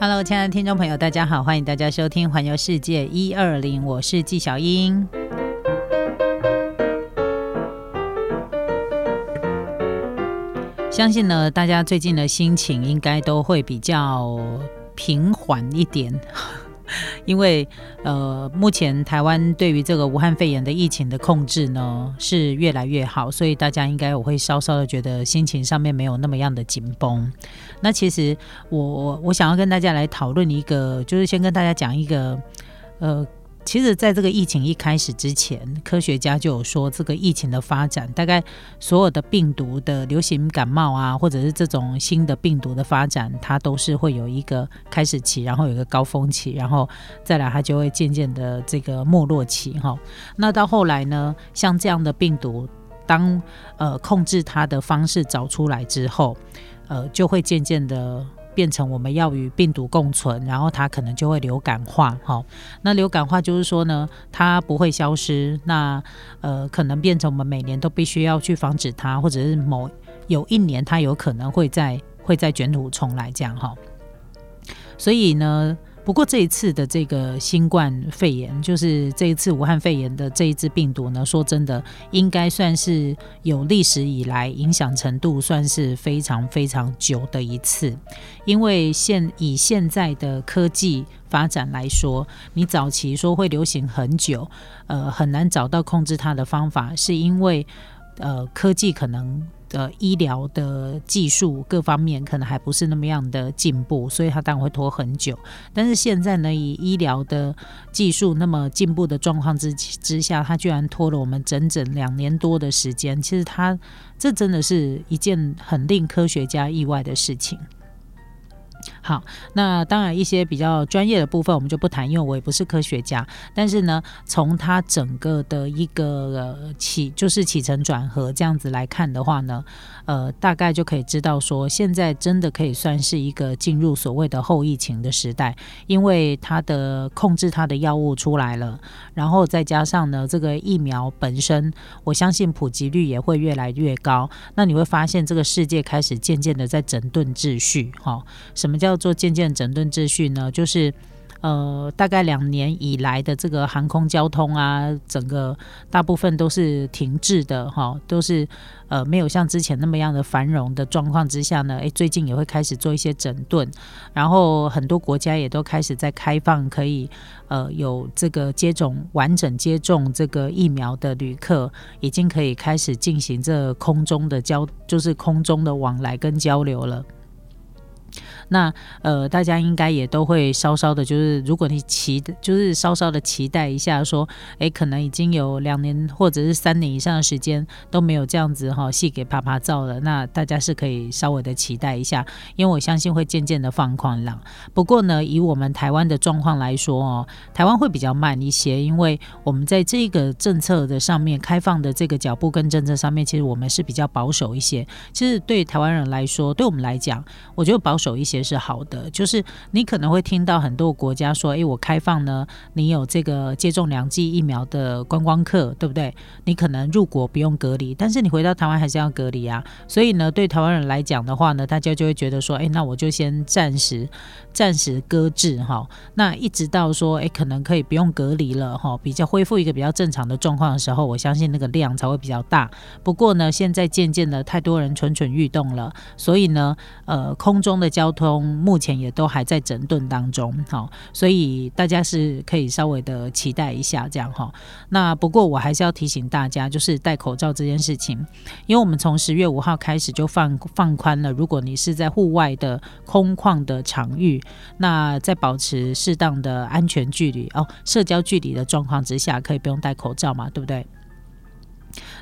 Hello，亲爱的听众朋友，大家好，欢迎大家收听《环游世界一二零》，我是纪小英。相信呢，大家最近的心情应该都会比较平缓一点。因为呃，目前台湾对于这个武汉肺炎的疫情的控制呢是越来越好，所以大家应该我会稍稍的觉得心情上面没有那么样的紧绷。那其实我我想要跟大家来讨论一个，就是先跟大家讲一个呃。其实，在这个疫情一开始之前，科学家就有说，这个疫情的发展，大概所有的病毒的流行感冒啊，或者是这种新的病毒的发展，它都是会有一个开始期，然后有一个高峰期，然后再来它就会渐渐的这个没落期哈。那到后来呢，像这样的病毒，当呃控制它的方式找出来之后，呃就会渐渐的。变成我们要与病毒共存，然后它可能就会流感化，哈。那流感化就是说呢，它不会消失，那呃，可能变成我们每年都必须要去防止它，或者是某有一年它有可能会再会再卷土重来这样哈。所以呢。不过这一次的这个新冠肺炎，就是这一次武汉肺炎的这一支病毒呢，说真的，应该算是有历史以来影响程度算是非常非常久的一次。因为现以现在的科技发展来说，你早期说会流行很久，呃，很难找到控制它的方法，是因为呃科技可能。的医疗的技术各方面可能还不是那么样的进步，所以它当然会拖很久。但是现在呢，以医疗的技术那么进步的状况之之下，它居然拖了我们整整两年多的时间。其实它这真的是一件很令科学家意外的事情。好，那当然一些比较专业的部分我们就不谈，因为我也不是科学家。但是呢，从它整个的一个起，就是起承转合这样子来看的话呢，呃，大概就可以知道说，现在真的可以算是一个进入所谓的后疫情的时代，因为它的控制它的药物出来了，然后再加上呢，这个疫苗本身，我相信普及率也会越来越高。那你会发现，这个世界开始渐渐的在整顿秩序，哈。什么叫做渐渐整顿秩序呢？就是，呃，大概两年以来的这个航空交通啊，整个大部分都是停滞的，哈，都是呃没有像之前那么样的繁荣的状况之下呢，诶，最近也会开始做一些整顿，然后很多国家也都开始在开放，可以呃有这个接种完整接种这个疫苗的旅客，已经可以开始进行这空中的交，就是空中的往来跟交流了。那呃，大家应该也都会稍稍的，就是如果你期，就是稍稍的期待一下，说，哎，可能已经有两年或者是三年以上的时间都没有这样子哈戏给啪啪照了，那大家是可以稍微的期待一下，因为我相信会渐渐的放宽了。不过呢，以我们台湾的状况来说哦，台湾会比较慢一些，因为我们在这个政策的上面开放的这个脚步跟政策上面，其实我们是比较保守一些。其实对台湾人来说，对我们来讲，我觉得保守一些。也是好的，就是你可能会听到很多国家说：“诶，我开放呢，你有这个接种两剂疫苗的观光客，对不对？你可能入国不用隔离，但是你回到台湾还是要隔离啊。所以呢，对台湾人来讲的话呢，大家就会觉得说：诶，那我就先暂时暂时搁置哈。那一直到说，诶，可能可以不用隔离了哈，比较恢复一个比较正常的状况的时候，我相信那个量才会比较大。不过呢，现在渐渐的太多人蠢蠢欲动了，所以呢，呃，空中的交通。目前也都还在整顿当中，好，所以大家是可以稍微的期待一下这样哈。那不过我还是要提醒大家，就是戴口罩这件事情，因为我们从十月五号开始就放放宽了，如果你是在户外的空旷的场域，那在保持适当的安全距离哦，社交距离的状况之下，可以不用戴口罩嘛，对不对？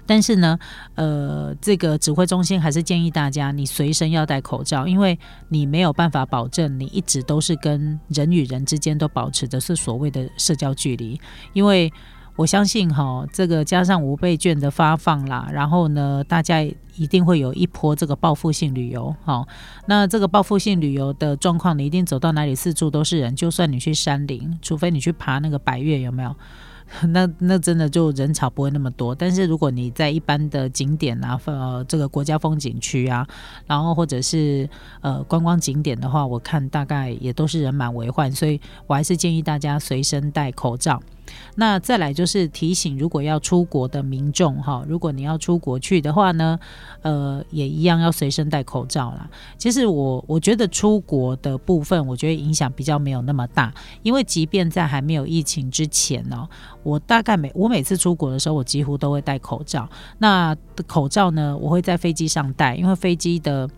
但是呢，呃，这个指挥中心还是建议大家，你随身要戴口罩，因为你没有办法保证你一直都是跟人与人之间都保持的是所谓的社交距离。因为我相信哈，这个加上五倍券的发放啦，然后呢，大家一定会有一波这个报复性旅游。好，那这个报复性旅游的状况，你一定走到哪里四处都是人，就算你去山林，除非你去爬那个百越，有没有？那那真的就人潮不会那么多。但是如果你在一般的景点啊，呃，这个国家风景区啊，然后或者是呃观光景点的话，我看大概也都是人满为患，所以我还是建议大家随身带口罩。那再来就是提醒，如果要出国的民众哈，如果你要出国去的话呢，呃，也一样要随身戴口罩啦。其实我我觉得出国的部分，我觉得影响比较没有那么大，因为即便在还没有疫情之前呢，我大概每我每次出国的时候，我几乎都会戴口罩。那口罩呢，我会在飞机上戴，因为飞机的。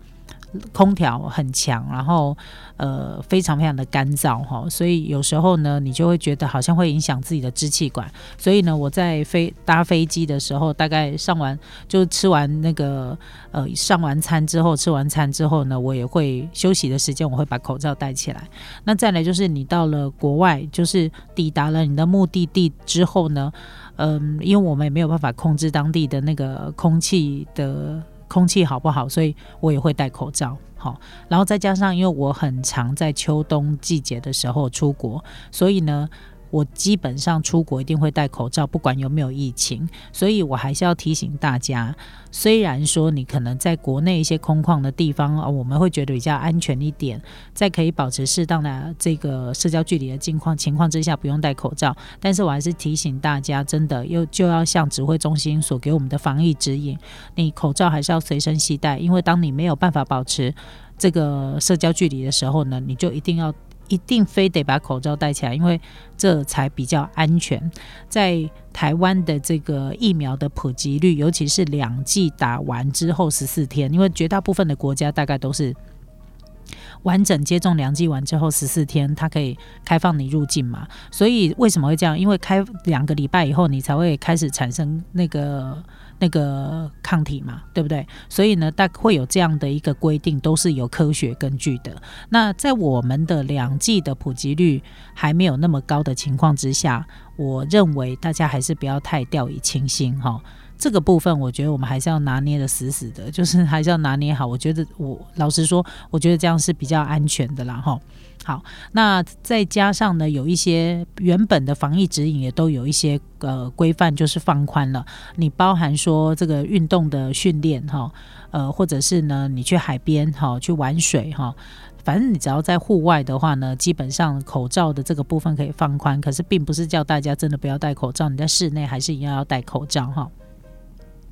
空调很强，然后呃非常非常的干燥哈，所以有时候呢，你就会觉得好像会影响自己的支气管。所以呢，我在飞搭飞机的时候，大概上完就吃完那个呃上完餐之后，吃完餐之后呢，我也会休息的时间，我会把口罩戴起来。那再来就是你到了国外，就是抵达了你的目的地之后呢，嗯，因为我们也没有办法控制当地的那个空气的。空气好不好？所以我也会戴口罩。好，然后再加上，因为我很常在秋冬季节的时候出国，所以呢。我基本上出国一定会戴口罩，不管有没有疫情。所以我还是要提醒大家，虽然说你可能在国内一些空旷的地方啊，我们会觉得比较安全一点，在可以保持适当的这个社交距离的境况情况之下，不用戴口罩。但是我还是提醒大家，真的又就要像指挥中心所给我们的防疫指引，你口罩还是要随身携带，因为当你没有办法保持这个社交距离的时候呢，你就一定要。一定非得把口罩戴起来，因为这才比较安全。在台湾的这个疫苗的普及率，尤其是两剂打完之后十四天，因为绝大部分的国家大概都是完整接种两剂完之后十四天，它可以开放你入境嘛。所以为什么会这样？因为开两个礼拜以后，你才会开始产生那个。那个抗体嘛，对不对？所以呢，大会有这样的一个规定，都是有科学根据的。那在我们的两剂的普及率还没有那么高的情况之下，我认为大家还是不要太掉以轻心哈。这个部分，我觉得我们还是要拿捏的死死的，就是还是要拿捏好。我觉得我老实说，我觉得这样是比较安全的啦哈。好，那再加上呢，有一些原本的防疫指引也都有一些呃规范，就是放宽了。你包含说这个运动的训练哈，呃，或者是呢你去海边哈去玩水哈，反正你只要在户外的话呢，基本上口罩的这个部分可以放宽。可是并不是叫大家真的不要戴口罩，你在室内还是一样要戴口罩哈。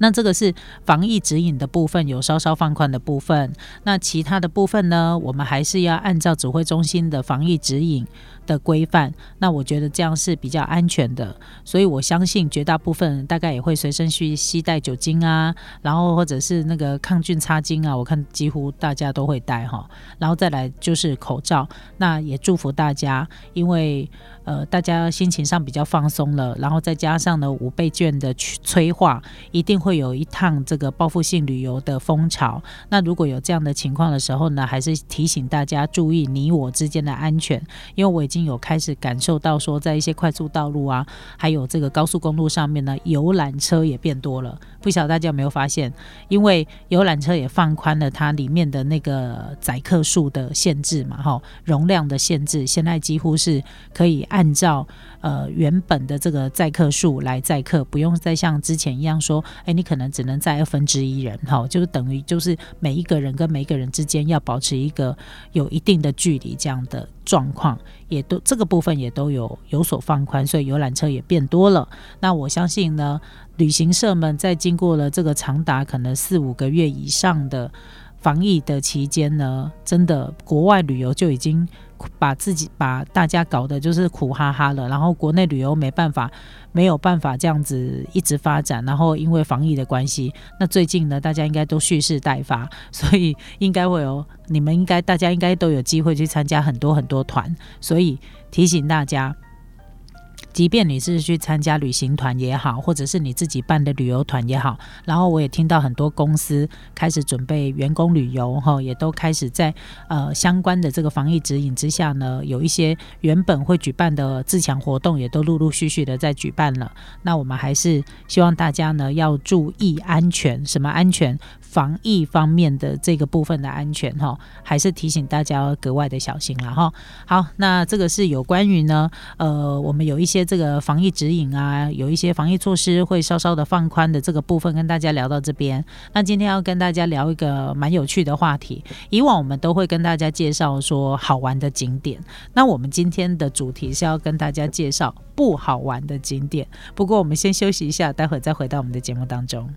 那这个是防疫指引的部分，有稍稍放宽的部分。那其他的部分呢，我们还是要按照指挥中心的防疫指引。的规范，那我觉得这样是比较安全的，所以我相信绝大部分大概也会随身去携带酒精啊，然后或者是那个抗菌擦巾啊，我看几乎大家都会带哈，然后再来就是口罩，那也祝福大家，因为呃大家心情上比较放松了，然后再加上呢五倍券的催化，一定会会有一趟这个报复性旅游的风潮。那如果有这样的情况的时候呢，还是提醒大家注意你我之间的安全，因为我已经。有开始感受到说，在一些快速道路啊，还有这个高速公路上面呢，游览车也变多了。不晓得大家有没有发现？因为游览车也放宽了它里面的那个载客数的限制嘛，哈，容量的限制，现在几乎是可以按照呃原本的这个载客数来载客，不用再像之前一样说，哎，你可能只能载二分之一人，哈，就是等于就是每一个人跟每一个人之间要保持一个有一定的距离这样的状况，也都这个部分也都有有所放宽，所以游览车也变多了。那我相信呢。旅行社们在经过了这个长达可能四五个月以上的防疫的期间呢，真的国外旅游就已经把自己把大家搞得就是苦哈哈了。然后国内旅游没办法，没有办法这样子一直发展。然后因为防疫的关系，那最近呢，大家应该都蓄势待发，所以应该会有你们应该大家应该都有机会去参加很多很多团。所以提醒大家。即便你是去参加旅行团也好，或者是你自己办的旅游团也好，然后我也听到很多公司开始准备员工旅游，哈，也都开始在呃相关的这个防疫指引之下呢，有一些原本会举办的自强活动，也都陆陆续续的在举办了。那我们还是希望大家呢要注意安全，什么安全？防疫方面的这个部分的安全哈，还是提醒大家要格外的小心了哈。好，那这个是有关于呢，呃，我们有一些这个防疫指引啊，有一些防疫措施会稍稍的放宽的这个部分，跟大家聊到这边。那今天要跟大家聊一个蛮有趣的话题，以往我们都会跟大家介绍说好玩的景点，那我们今天的主题是要跟大家介绍不好玩的景点。不过我们先休息一下，待会再回到我们的节目当中。